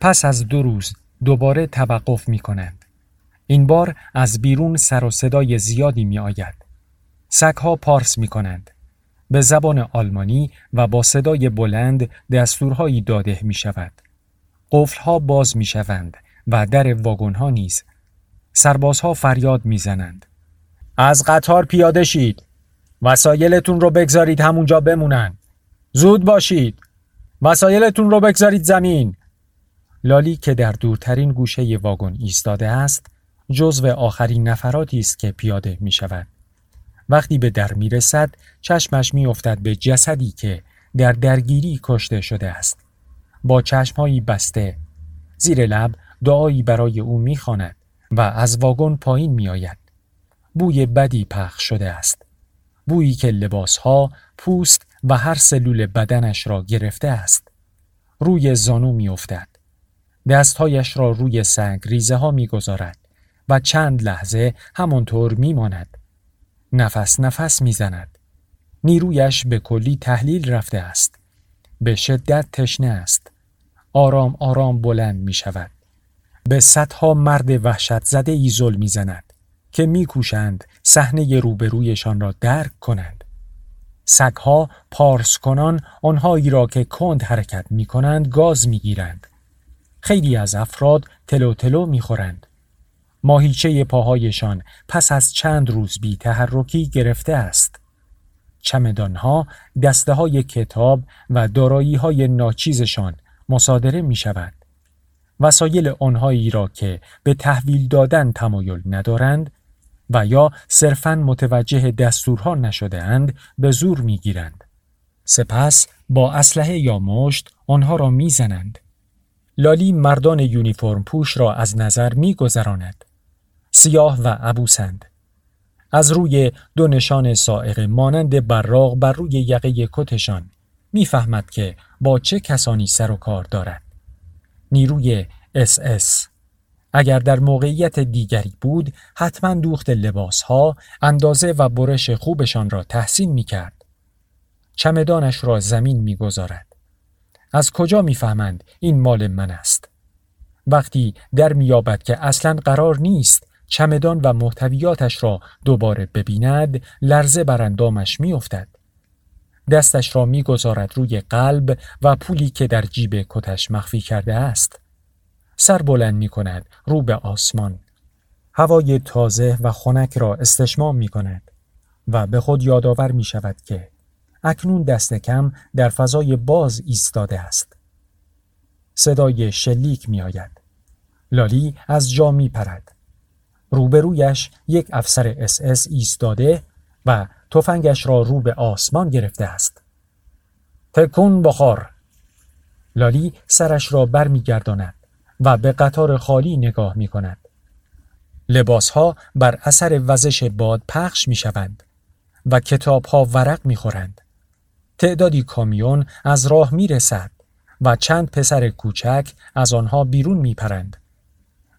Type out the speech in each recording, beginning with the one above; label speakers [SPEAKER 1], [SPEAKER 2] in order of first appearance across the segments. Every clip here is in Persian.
[SPEAKER 1] پس از دو روز دوباره توقف می کنند. این بار از بیرون سر و صدای زیادی می آید. سگها پارس می کنند. به زبان آلمانی و با صدای بلند دستورهایی داده می شود. قفلها باز می شوند و در واگنها نیز. سربازها فریاد می زنند. از قطار پیاده شید. وسایلتون رو بگذارید همونجا بمونن. زود باشید. وسایلتون رو بگذارید زمین. لالی که در دورترین گوشه واگن ایستاده است جزو آخرین نفراتی است که پیاده می شود. وقتی به در می رسد چشمش می افتد به جسدی که در درگیری کشته شده است. با چشمهایی بسته زیر لب دعایی برای او می خاند و از واگن پایین می آید. بوی بدی پخش شده است. بویی که لباسها، پوست و هر سلول بدنش را گرفته است. روی زانو می افتد. دستهایش را روی سنگ ریزه ها می گذارد و چند لحظه همانطور می ماند. نفس نفس می زند. نیرویش به کلی تحلیل رفته است. به شدت تشنه است. آرام آرام بلند می شود. به صدها مرد وحشت زده ای ظلم می زند که می کوشند صحنه روبرویشان را درک کنند. سگها پارس کنان آنهایی را که کند حرکت می کنند گاز می گیرند. خیلی از افراد تلو تلو می خورند. ماهیچه پاهایشان پس از چند روز بی تحرکی گرفته است. چمدانها دسته های کتاب و دارایی های ناچیزشان مصادره می شود. وسایل آنهایی را که به تحویل دادن تمایل ندارند و یا صرفاً متوجه دستورها نشده اند به زور می گیرند. سپس با اسلحه یا مشت آنها را می زنند. لالی مردان یونیفرم پوش را از نظر می گذراند. سیاه و عبوسند. از روی دو نشان سائق مانند براغ بر روی یقه کتشان می‌فهمد که با چه کسانی سر و کار دارد. نیروی اس اس. اگر در موقعیت دیگری بود حتما دوخت لباس ها اندازه و برش خوبشان را تحسین می کرد. چمدانش را زمین می گذارد. از کجا می‌فهمند این مال من است؟ وقتی در میابد که اصلا قرار نیست چمدان و محتویاتش را دوباره ببیند لرزه بر اندامش میافتد. دستش را می‌گذارد روی قلب و پولی که در جیب کتش مخفی کرده است. سر بلند می کند رو به آسمان. هوای تازه و خنک را استشمام می کند و به خود یادآور می شود که اکنون دست کم در فضای باز ایستاده است. صدای شلیک می آید. لالی از جا می پرد. روبرویش یک افسر اس اس ایستاده و تفنگش را رو به آسمان گرفته است. تکون بخار. لالی سرش را بر می گرداند و به قطار خالی نگاه می کند. لباس ها بر اثر وزش باد پخش می شوند و کتاب ها ورق می خورند. تعدادی کامیون از راه می رسد و چند پسر کوچک از آنها بیرون می پرند.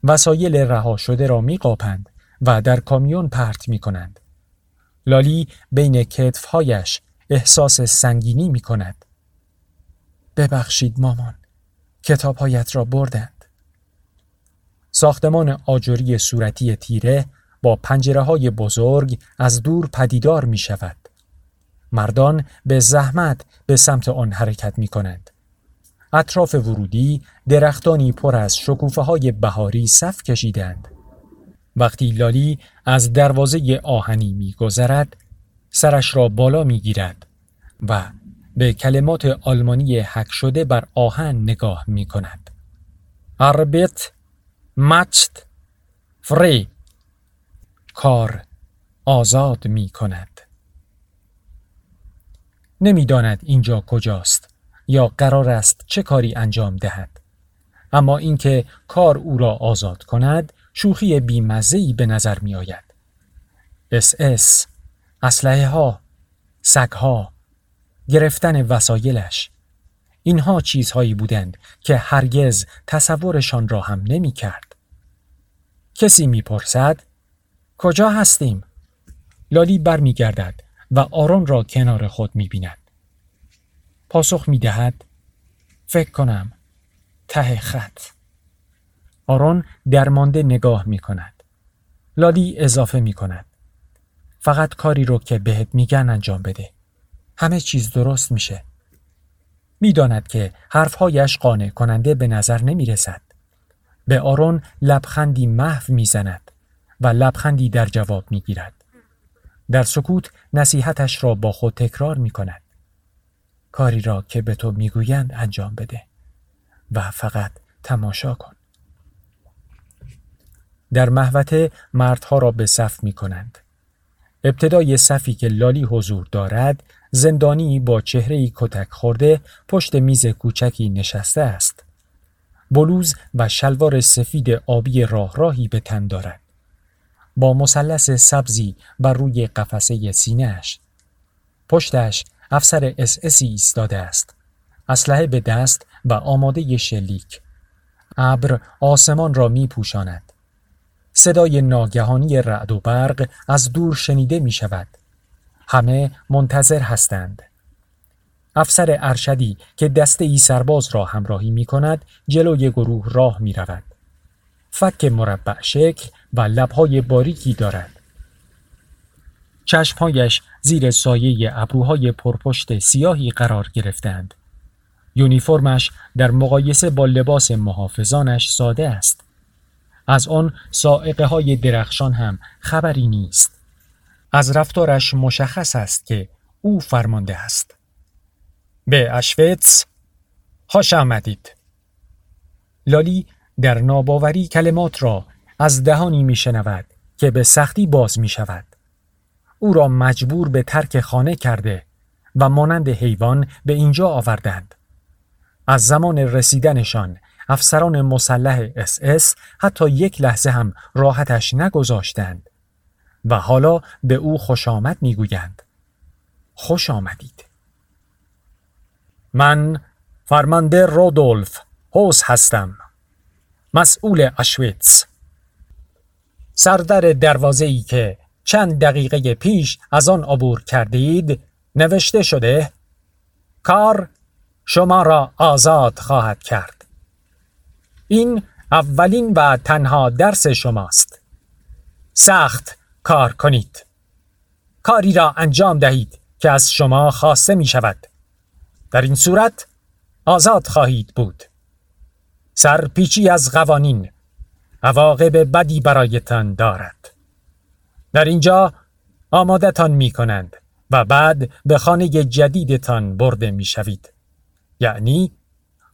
[SPEAKER 1] وسایل رها شده را می قاپند و در کامیون پرت می کنند. لالی بین کتفهایش احساس سنگینی می کند. ببخشید مامان، کتابهایت را بردند. ساختمان آجوری صورتی تیره با پنجره های بزرگ از دور پدیدار می شود. مردان به زحمت به سمت آن حرکت می کنند. اطراف ورودی درختانی پر از شکوفه های بهاری صف کشیدند. وقتی لالی از دروازه آهنی می گذرد، سرش را بالا می گیرد و به کلمات آلمانی حک شده بر آهن نگاه می کند. اربت مچت فری کار آزاد می کند. نمی‌داند اینجا کجاست یا قرار است چه کاری انجام دهد اما اینکه کار او را آزاد کند شوخی بیمزهی به نظر می آید اس اس اسلحه ها سگ ها گرفتن وسایلش اینها چیزهایی بودند که هرگز تصورشان را هم نمی کرد. کسی می‌پرسد کجا هستیم؟ لالی برمیگردد و آرون را کنار خود می بیند. پاسخ می دهد فکر کنم ته خط آرون درمانده نگاه می کند. لالی اضافه می کند. فقط کاری رو که بهت میگن انجام بده. همه چیز درست میشه. می‌داند که حرفهایش قانع کننده به نظر نمی رسد. به آرون لبخندی محو می‌زند و لبخندی در جواب می گیرد. در سکوت نصیحتش را با خود تکرار می کند. کاری را که به تو می‌گویند انجام بده و فقط تماشا کن. در محوطه مردها را به صف می کنند. ابتدای صفی که لالی حضور دارد زندانی با چهره کتک خورده پشت میز کوچکی نشسته است. بلوز و شلوار سفید آبی راه راهی به تن دارد. با مثلث سبزی بر روی قفسه سینهش. پشتش افسر اس اسی ایستاده است. اسلحه به دست و آماده شلیک. ابر آسمان را می پوشاند. صدای ناگهانی رعد و برق از دور شنیده می شود. همه منتظر هستند. افسر ارشدی که دسته ای سرباز را همراهی می کند جلوی گروه راه می رود. فک مربع شکل و لبهای باریکی دارد. چشمهایش زیر سایه ابروهای پرپشت سیاهی قرار گرفتند. یونیفرمش در مقایسه با لباس محافظانش ساده است. از آن سائقه های درخشان هم خبری نیست. از رفتارش مشخص است که او فرمانده است. به اشویتس خوش آمدید. لالی در ناباوری کلمات را از دهانی می شنود که به سختی باز می شود. او را مجبور به ترک خانه کرده و مانند حیوان به اینجا آوردند. از زمان رسیدنشان افسران مسلح اس اس حتی یک لحظه هم راحتش نگذاشتند و حالا به او خوش آمد می‌گویند. خوش آمدید. من فرمانده رودولف هوس هستم. مسئول اشویتس. سردر دروازه ای که چند دقیقه پیش از آن عبور کردید نوشته شده کار شما را آزاد خواهد کرد. این اولین و تنها درس شماست. سخت کار کنید. کاری را انجام دهید که از شما خواسته می شود. در این صورت آزاد خواهید بود. سرپیچی از قوانین عواقب بدی برایتان دارد. در اینجا آمادتان می کنند و بعد به خانه جدیدتان برده می شوید. یعنی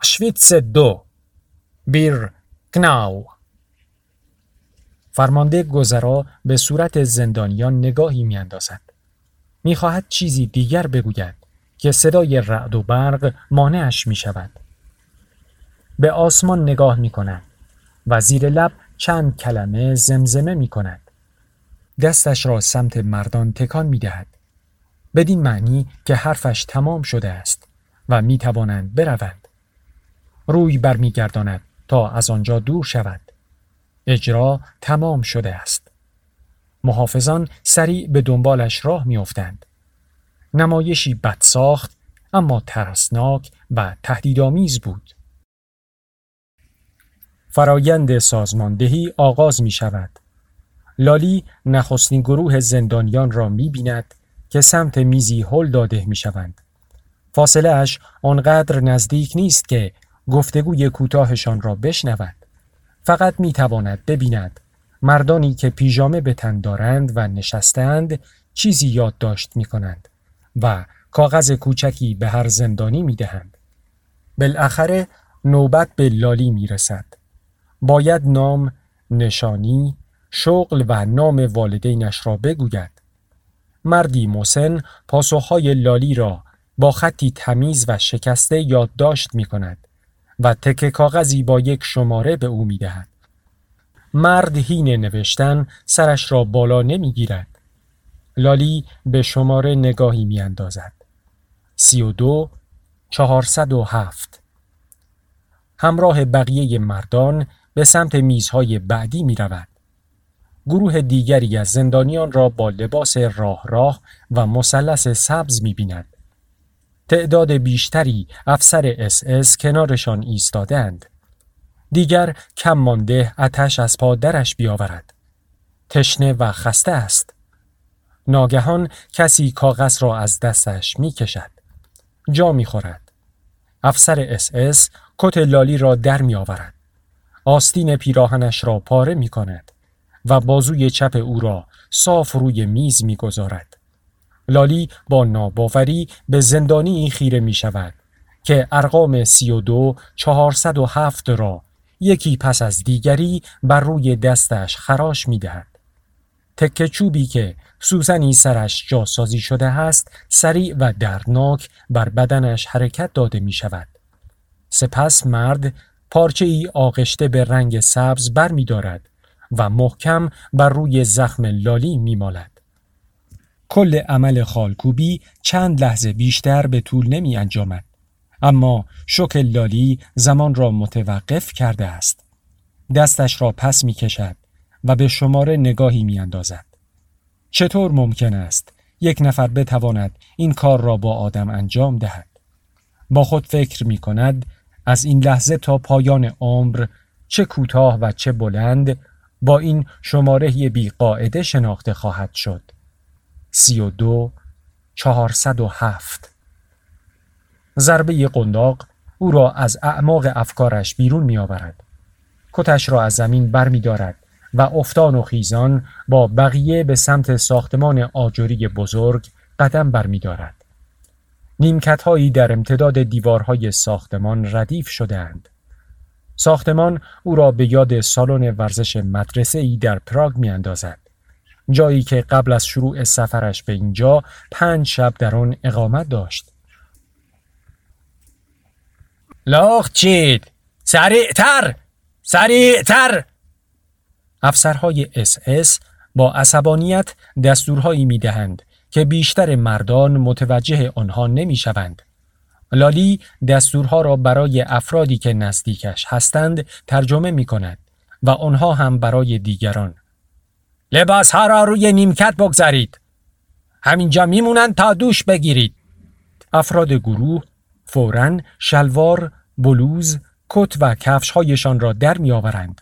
[SPEAKER 1] شویتس دو بیر کناو فرمانده گذرا به صورت زندانیان نگاهی میاندازد. می‌خواهد چیزی دیگر بگوید که صدای رعد و برق مانعش می شود. به آسمان نگاه می کند و زیر لب چند کلمه زمزمه می کند. دستش را سمت مردان تکان می دهد. بدین معنی که حرفش تمام شده است و می توانند بروند. روی برمیگرداند تا از آنجا دور شود. اجرا تمام شده است. محافظان سریع به دنبالش راه میافتند. نمایشی بدساخت اما ترسناک و تهدیدآمیز بود. فرایند سازماندهی آغاز می شود. لالی نخستین گروه زندانیان را می بیند که سمت میزی هل داده می شوند. فاصله اش آنقدر نزدیک نیست که گفتگوی کوتاهشان را بشنود. فقط می تواند ببیند مردانی که پیژامه به تن دارند و نشستند چیزی یادداشت می کنند و کاغذ کوچکی به هر زندانی می دهند. بالاخره نوبت به لالی می رسد. باید نام، نشانی، شغل و نام والدینش را بگوید. مردی مسن پاسخهای لالی را با خطی تمیز و شکسته یادداشت می کند و تکه کاغذی با یک شماره به او می دهد. مرد هین نوشتن سرش را بالا نمی گیرد. لالی به شماره نگاهی می اندازد. سی و دو چهارصد و هفت همراه بقیه مردان به سمت میزهای بعدی می رود. گروه دیگری از زندانیان را با لباس راه راه و مثلث سبز می بیند. تعداد بیشتری افسر اس اس کنارشان ایستادند دیگر کم مانده اتش از پا درش بیاورد. تشنه و خسته است. ناگهان کسی کاغذ را از دستش می کشد جا می خورد افسر اس اس کت لالی را در می آورد آستین پیراهنش را پاره می کند و بازوی چپ او را صاف روی میز می گذارد. لالی با ناباوری به زندانی خیره می شود که ارقام سی و دو چهارصد و هفت را یکی پس از دیگری بر روی دستش خراش می دهد. تکه چوبی که سوزنی سرش جاسازی شده است سریع و درناک بر بدنش حرکت داده می شود. سپس مرد پارچه ای آغشته به رنگ سبز بر می دارد و محکم بر روی زخم لالی می مالد. کل عمل خالکوبی چند لحظه بیشتر به طول نمی انجامد. اما شوک لالی زمان را متوقف کرده است. دستش را پس می کشد و به شماره نگاهی می اندازد. چطور ممکن است یک نفر بتواند این کار را با آدم انجام دهد؟ با خود فکر می کند از این لحظه تا پایان عمر چه کوتاه و چه بلند با این شماره بی قاعده شناخته خواهد شد. سی و دو چهارصد و هفت ضربه قنداق او را از اعماق افکارش بیرون می آورد. کتش را از زمین بر می دارد و افتان و خیزان با بقیه به سمت ساختمان آجوری بزرگ قدم بر می دارد. نیمکت هایی در امتداد دیوارهای ساختمان ردیف شدهاند. ساختمان او را به یاد سالن ورزش مدرسه ای در پراگ می اندازد. جایی که قبل از شروع سفرش به اینجا پنج شب در آن اقامت داشت.
[SPEAKER 2] لاخ چید سریعتر سریعتر
[SPEAKER 1] افسرهای اس اس با عصبانیت دستورهایی می دهند که بیشتر مردان متوجه آنها نمی شوند. لالی دستورها را برای افرادی که نزدیکش هستند ترجمه می کند و آنها هم برای دیگران.
[SPEAKER 2] لباس ها را روی نیمکت بگذارید. همینجا میمونند تا دوش بگیرید.
[SPEAKER 1] افراد گروه فورا شلوار، بلوز، کت و کفشهایشان را در میآورند.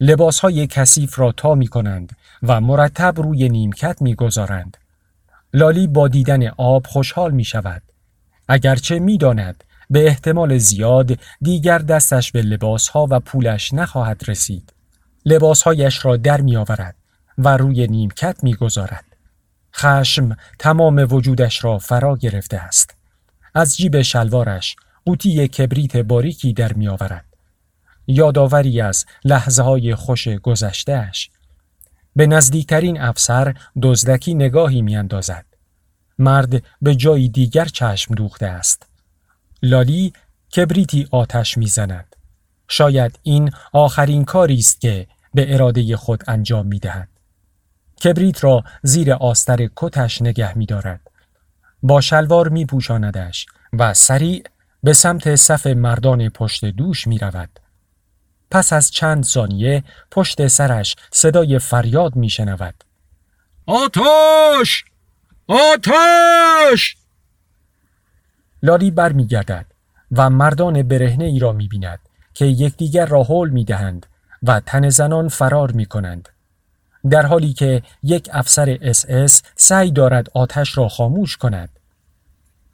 [SPEAKER 1] لباسهای کثیف را تا می کنند و مرتب روی نیمکت می گذارند. لالی با دیدن آب خوشحال می شود. اگرچه می داند به احتمال زیاد دیگر دستش به لباسها و پولش نخواهد رسید. لباسهایش را در می آورد و روی نیمکت می گذارد. خشم تمام وجودش را فرا گرفته است. از جیب شلوارش قوطی کبریت باریکی در می آورد. یادآوری از لحظه های خوش گذشتهش. به نزدیکترین افسر دزدکی نگاهی میاندازد. مرد به جایی دیگر چشم دوخته است. لالی کبریتی آتش می‌زند. شاید این آخرین کاری است که به اراده خود انجام می دهد. کبریت را زیر آستر کتش نگه می دارد. با شلوار می پوشاندش و سریع به سمت صف مردان پشت دوش می رود. پس از چند ثانیه پشت سرش صدای فریاد می شنود.
[SPEAKER 2] آتش! آتش!
[SPEAKER 1] لالی بر می گردد و مردان برهنه ای را می بیند که یکدیگر را هل می دهند و طعنه زنان فرار می کنند. در حالی که یک افسر اس اس سعی دارد آتش را خاموش کند.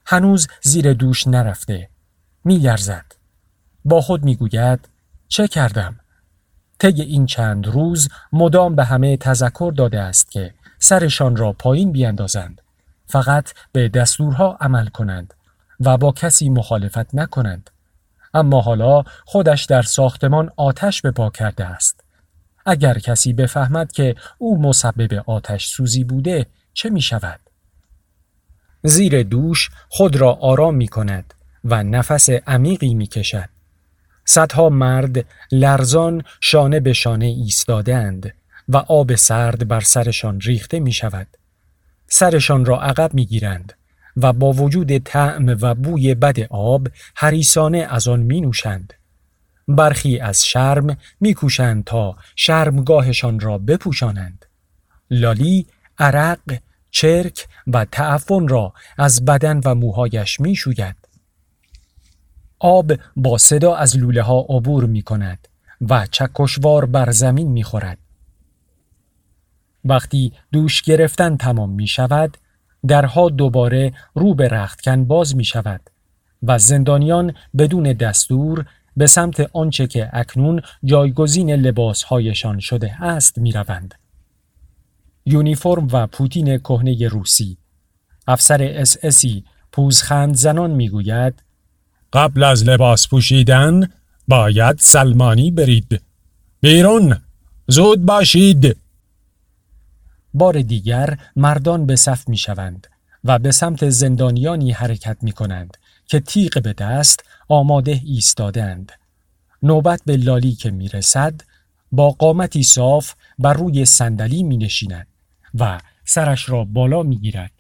[SPEAKER 1] هنوز زیر دوش نرفته. می لرزد. با خود می گوید چه کردم؟ طی این چند روز مدام به همه تذکر داده است که سرشان را پایین بیاندازند فقط به دستورها عمل کنند و با کسی مخالفت نکنند اما حالا خودش در ساختمان آتش به پا کرده است اگر کسی بفهمد که او مسبب آتش سوزی بوده چه می شود؟ زیر دوش خود را آرام می کند و نفس عمیقی می کشد. صدها مرد لرزان شانه به شانه ایستادند و آب سرد بر سرشان ریخته می شود. سرشان را عقب می گیرند و با وجود طعم و بوی بد آب حریسانه از آن می نوشند. برخی از شرم می کوشند تا شرمگاهشان را بپوشانند. لالی عرق، چرک و تعفن را از بدن و موهایش می شوید. آب با صدا از لوله ها عبور می کند و چکشوار بر زمین می خورد. وقتی دوش گرفتن تمام می شود درها دوباره رو به رختکن باز می شود و زندانیان بدون دستور به سمت آنچه که اکنون جایگزین لباسهایشان شده است می روند. یونیفرم و پوتین کهنه روسی افسر اس اسی پوزخند زنان می‌گوید
[SPEAKER 2] قبل از لباس پوشیدن باید سلمانی برید بیرون زود باشید
[SPEAKER 1] بار دیگر مردان به صف می شوند و به سمت زندانیانی حرکت می کنند که تیغ به دست آماده ایستادند. نوبت به لالی که می رسد با قامتی صاف بر روی صندلی می نشیند و سرش را بالا می گیرد.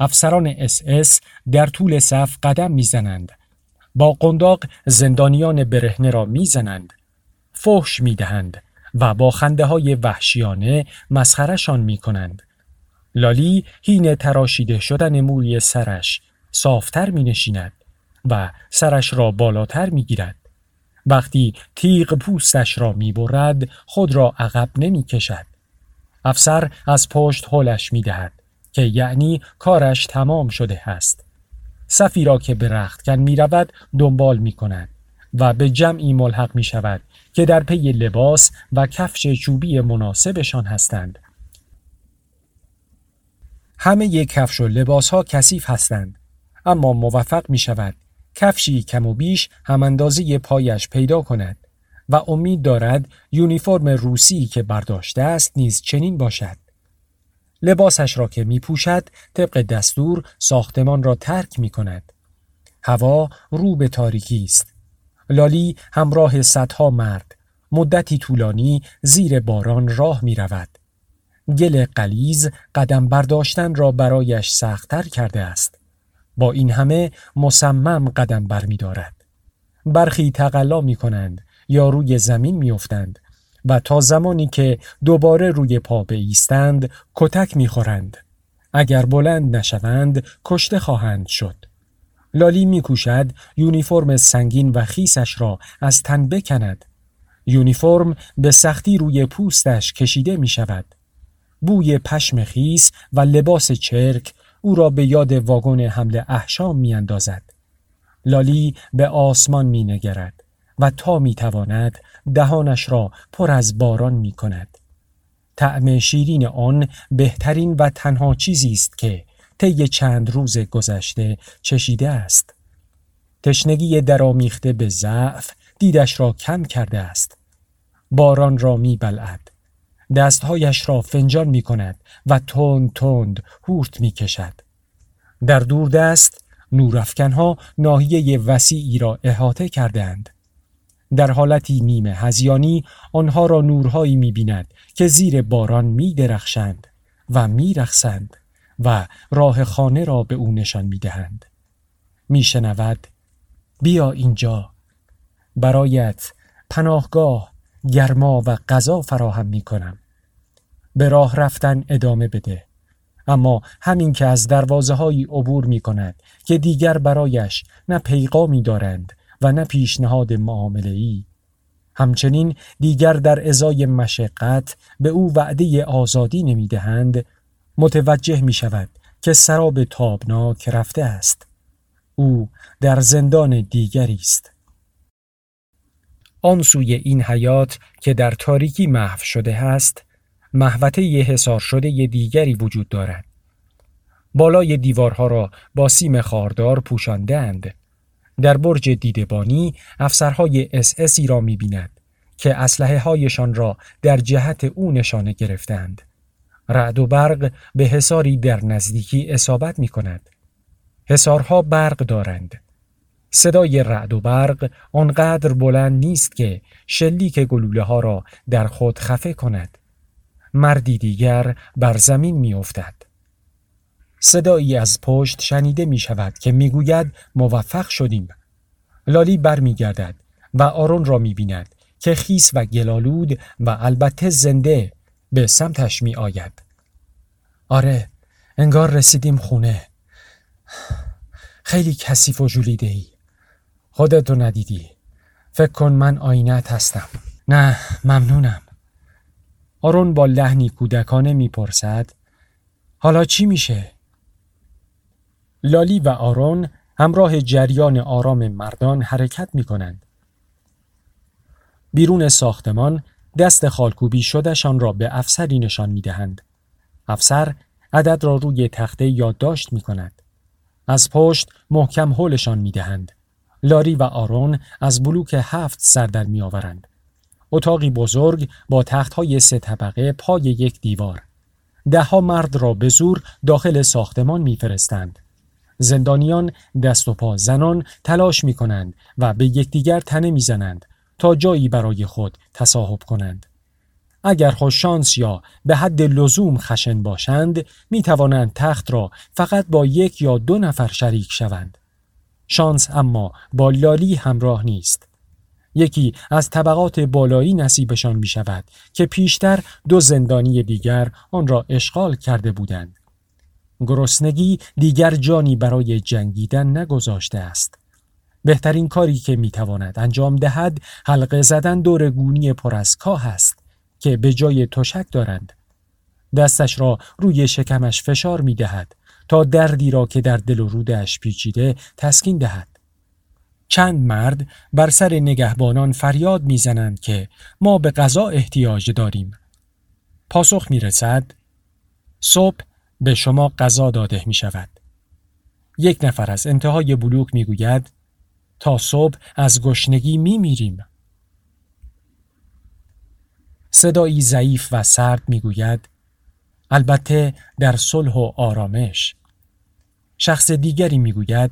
[SPEAKER 1] افسران اس اس در طول صف قدم می‌زنند. با قنداق زندانیان برهنه را می‌زنند. فحش می‌دهند و با خنده های وحشیانه مسخرشان می کنند. لالی حین تراشیده شدن موی سرش صافتر می نشیند و سرش را بالاتر می گیرد. وقتی تیغ پوستش را می برد خود را عقب نمی کشد. افسر از پشت هلش می دهد که یعنی کارش تمام شده است. صفی را که به رختکن می رود دنبال می کند و به جمعی ملحق می شود که در پی لباس و کفش چوبی مناسبشان هستند. همه یک کفش و لباس ها کثیف هستند اما موفق می شود کفشی کم و بیش هم اندازه پایش پیدا کند و امید دارد یونیفرم روسی که برداشته است نیز چنین باشد. لباسش را که می پوشد طبق دستور ساختمان را ترک می کند. هوا رو به تاریکی است. لالی همراه صدها مرد مدتی طولانی زیر باران راه می رود. گل قلیز قدم برداشتن را برایش سختتر کرده است. با این همه مصمم قدم بر. برخی تقلا می کنند یا روی زمین می افتند و تا زمانی که دوباره روی پا ایستند کتک می خورند. اگر بلند نشوند کشته خواهند شد. لالی میکوشد یونیفرم سنگین و خیسش را از تن بکند. یونیفرم به سختی روی پوستش کشیده می شود. بوی پشم خیس و لباس چرک او را به یاد واگن حمل احشام می اندازد. لالی به آسمان می نگرد و تا می تواند دهانش را پر از باران می کند. طعم شیرین آن بهترین و تنها چیزی است که طی چند روز گذشته چشیده است. تشنگی درامیخته به ضعف دیدش را کم کرده است. باران را می بلعد. دستهایش را فنجان می کند و تند تند هورت می کشد. در دور دست نورافکنها ناحیه وسیعی را احاطه کردند. در حالتی نیمه هزیانی آنها را نورهایی می بیند که زیر باران می درخشند و می رخصند و راه خانه را به او نشان می دهند. می شنود بیا اینجا برایت پناهگاه گرما و غذا فراهم می کنم. به راه رفتن ادامه بده. اما همین که از دروازه هایی عبور می کند که دیگر برایش نه پیغامی دارند و نه پیشنهاد معامله ای همچنین دیگر در ازای مشقت به او وعده آزادی نمی‌دهند متوجه می شود که سراب تابناک رفته است. او در زندان دیگری است. آن سوی این حیات که در تاریکی محو شده است محوطه ی حسار شده ی دیگری وجود دارد. بالای دیوارها را با سیم خاردار پوشاندهاند در برج دیدبانی افسرهای اس اسی را می بیند که اسلحه هایشان را در جهت او نشانه گرفتند. رعد و برق به حساری در نزدیکی اصابت می کند. حسارها برق دارند. صدای رعد و برق آنقدر بلند نیست که شلیک گلوله ها را در خود خفه کند. مردی دیگر بر زمین می افتد. صدایی از پشت شنیده می شود که می گوید موفق شدیم. لالی بر می گردد و آرون را می بیند که خیس و گلالود و البته زنده به سمتش می آید. آره انگار رسیدیم خونه. خیلی کثیف و جولیده ای. خودتو ندیدی. فکر کن من آینت هستم. نه ممنونم آرون با لحنی کودکانه می‌پرسد حالا چی میشه؟ لالی و آرون همراه جریان آرام مردان حرکت می کنند. بیرون ساختمان دست خالکوبی شدهشان را به افسری نشان می دهند. افسر عدد را روی تخته یادداشت می کند. از پشت محکم حولشان می دهند. لاری و آرون از بلوک هفت سر در می آورند. اتاقی بزرگ با تخت های سه طبقه پای یک دیوار. دهها مرد را به زور داخل ساختمان میفرستند. زندانیان دست و پا زنان تلاش می کنند و به یکدیگر تنه می‌زنند تا جایی برای خود تصاحب کنند. اگر خوششانس یا به حد لزوم خشن باشند می توانند تخت را فقط با یک یا دو نفر شریک شوند. شانس اما با لالی همراه نیست. یکی از طبقات بالایی نصیبشان می شود که پیشتر دو زندانی دیگر آن را اشغال کرده بودند. گرسنگی دیگر جانی برای جنگیدن نگذاشته است. بهترین کاری که می‌تواند انجام دهد حلقه زدن دور گونی پر از کاه است که به جای تشک دارند. دستش را روی شکمش فشار می دهد تا دردی را که در دل و رودش پیچیده تسکین دهد. چند مرد بر سر نگهبانان فریاد می‌زنند که ما به غذا احتیاج داریم. پاسخ می رسد صبح به شما غذا داده می شود. یک نفر از انتهای بلوک می گوید تا صبح از گشنگی می میریم. صدایی ضعیف و سرد می گوید البته در صلح و آرامش. شخص دیگری می گوید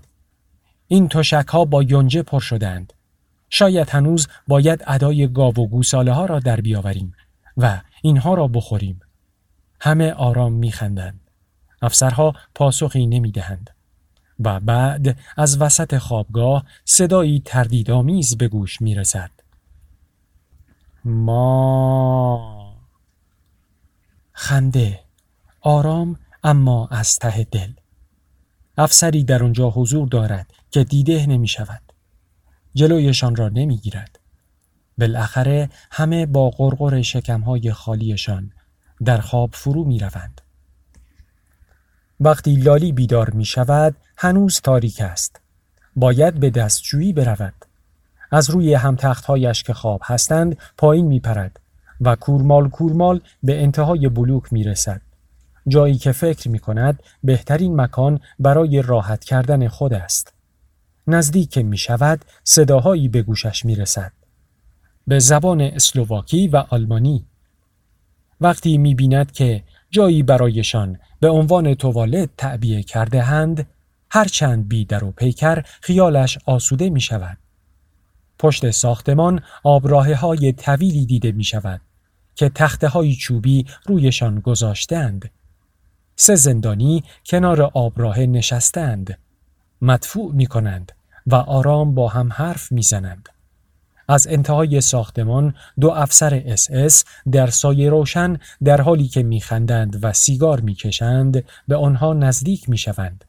[SPEAKER 1] این تشک ها با یونجه پر شدند. شاید هنوز باید ادای گاو و گوساله ها را در بیاوریم و اینها را بخوریم. همه آرام میخندند. افسرها پاسخی نمی‌دهند. و بعد از وسط خوابگاه صدایی تردیدآمیز به گوش می‌رسد. ما خنده آرام اما از ته دل افسری در آنجا حضور دارد که دیده نمی شود. جلویشان را نمی گیرد. بالاخره همه با غرغر شکمهای خالیشان در خواب فرو می روند. وقتی لالی بیدار می شود هنوز تاریک است. باید به دستجویی برود. از روی همتختهایش که خواب هستند پایین می پرد و کورمال کورمال به انتهای بلوک می رسد. جایی که فکر می کند بهترین مکان برای راحت کردن خود است. نزدیک می شود صداهایی به گوشش می رسد. به زبان اسلوواکی و آلمانی وقتی می بیند که جایی برایشان به عنوان توالت تعبیه کرده هند هرچند بی در و پیکر خیالش آسوده می شود. پشت ساختمان آبراه های طویلی دیده می شود که تخته های چوبی رویشان گذاشتند. سه زندانی کنار آبراه نشستند. مدفوع می کنند و آرام با هم حرف می زنند. از انتهای ساختمان دو افسر اس اس در سایه روشن در حالی که میخندند و سیگار می‌کشند به آنها نزدیک می‌شوند.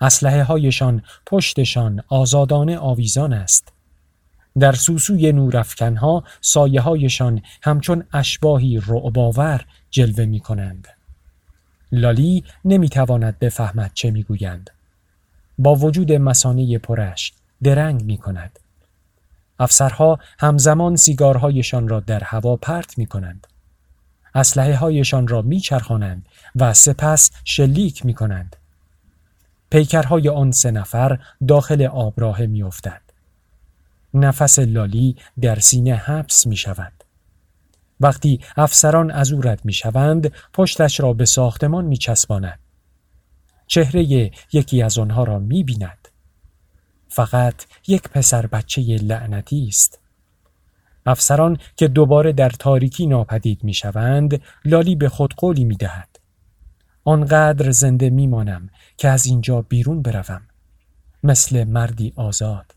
[SPEAKER 1] اسلحه هایشان پشتشان آزادانه آویزان است. در سوسوی نورافکنها سایه هایشان همچون اشباحی رعب‌آور جلوه می کنند. لالی نمی‌تواند بفهمد چه می‌گویند. با وجود مسانه پرش درنگ می کند. افسرها همزمان سیگارهایشان را در هوا پرت می کنند. اسلحه هایشان را می چرخانند و سپس شلیک می کنند. پیکرهای آن سه نفر داخل آبراه می افتد. نفس لالی در سینه حبس می شود. وقتی افسران از او رد می شوند پشتش را به ساختمان می چسباند. چهره یکی از آنها را می بیند. فقط یک پسر بچه لعنتی است. افسران که دوباره در تاریکی ناپدید می شوند لالی به خود قولی می دهد. آنقدر زنده می مانم که از اینجا بیرون بروم. مثل مردی آزاد.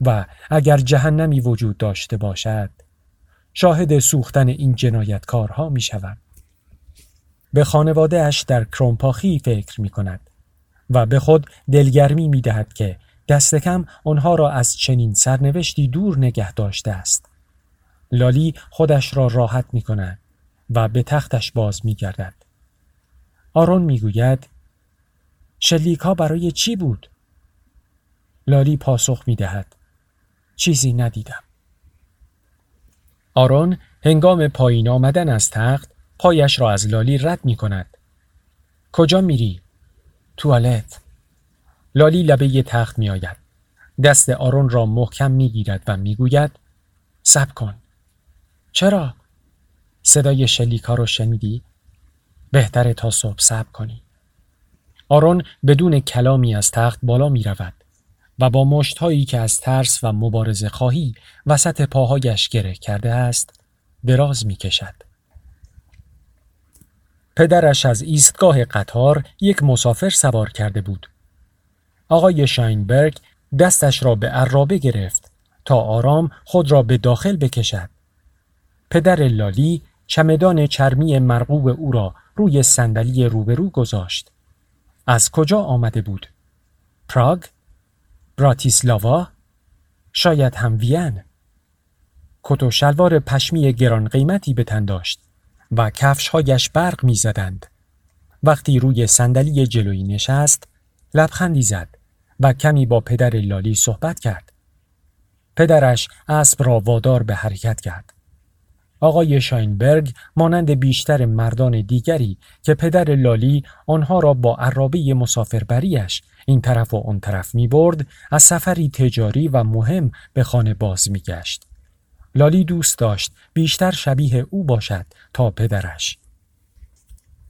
[SPEAKER 1] و اگر جهنمی وجود داشته باشد شاهد سوختن این جنایتکارها می شود. به خانواده اش در کرومپاخی فکر می کند و به خود دلگرمی می دهد که دست کم آنها را از چنین سرنوشتی دور نگه داشته است. لالی خودش را راحت می کند و به تختش باز می گردد. آرون می گوید شلیک ها برای چی بود؟ لالی پاسخ می دهد. چیزی ندیدم. آرون هنگام پایین آمدن از تخت پایش را از لالی رد می کند. کجا میری؟ توالت. لالی لبه تخت می آید. دست آرون را محکم می گیرد و می گوید سب کن. چرا؟ صدای شلیکا رو شنیدی؟ بهتره تا صبح صبر کنی. آرون بدون کلامی از تخت بالا می رود و با مشتهایی که از ترس و مبارزه خواهی وسط پاهایش گره کرده است دراز می کشد. پدرش از ایستگاه قطار یک مسافر سوار کرده بود. آقای شاینبرگ دستش را به عرابه گرفت تا آرام خود را به داخل بکشد. پدر لالی چمدان چرمی مرغوب او را روی صندلی روبرو گذاشت. از کجا آمده بود؟ پراگ؟ براتیسلاوا؟ شاید هم وین؟ کت و شلوار پشمی گران قیمتی به تن داشت و کفشهایش برق می زدند. وقتی روی صندلی جلویی نشست لبخندی زد و کمی با پدر لالی صحبت کرد. پدرش اسب را وادار به حرکت کرد. آقای شاینبرگ مانند بیشتر مردان دیگری که پدر لالی آنها را با عرابه مسافربریش این طرف و آن طرف می برد از سفری تجاری و مهم به خانه باز می گشت. لالی دوست داشت بیشتر شبیه او باشد تا پدرش.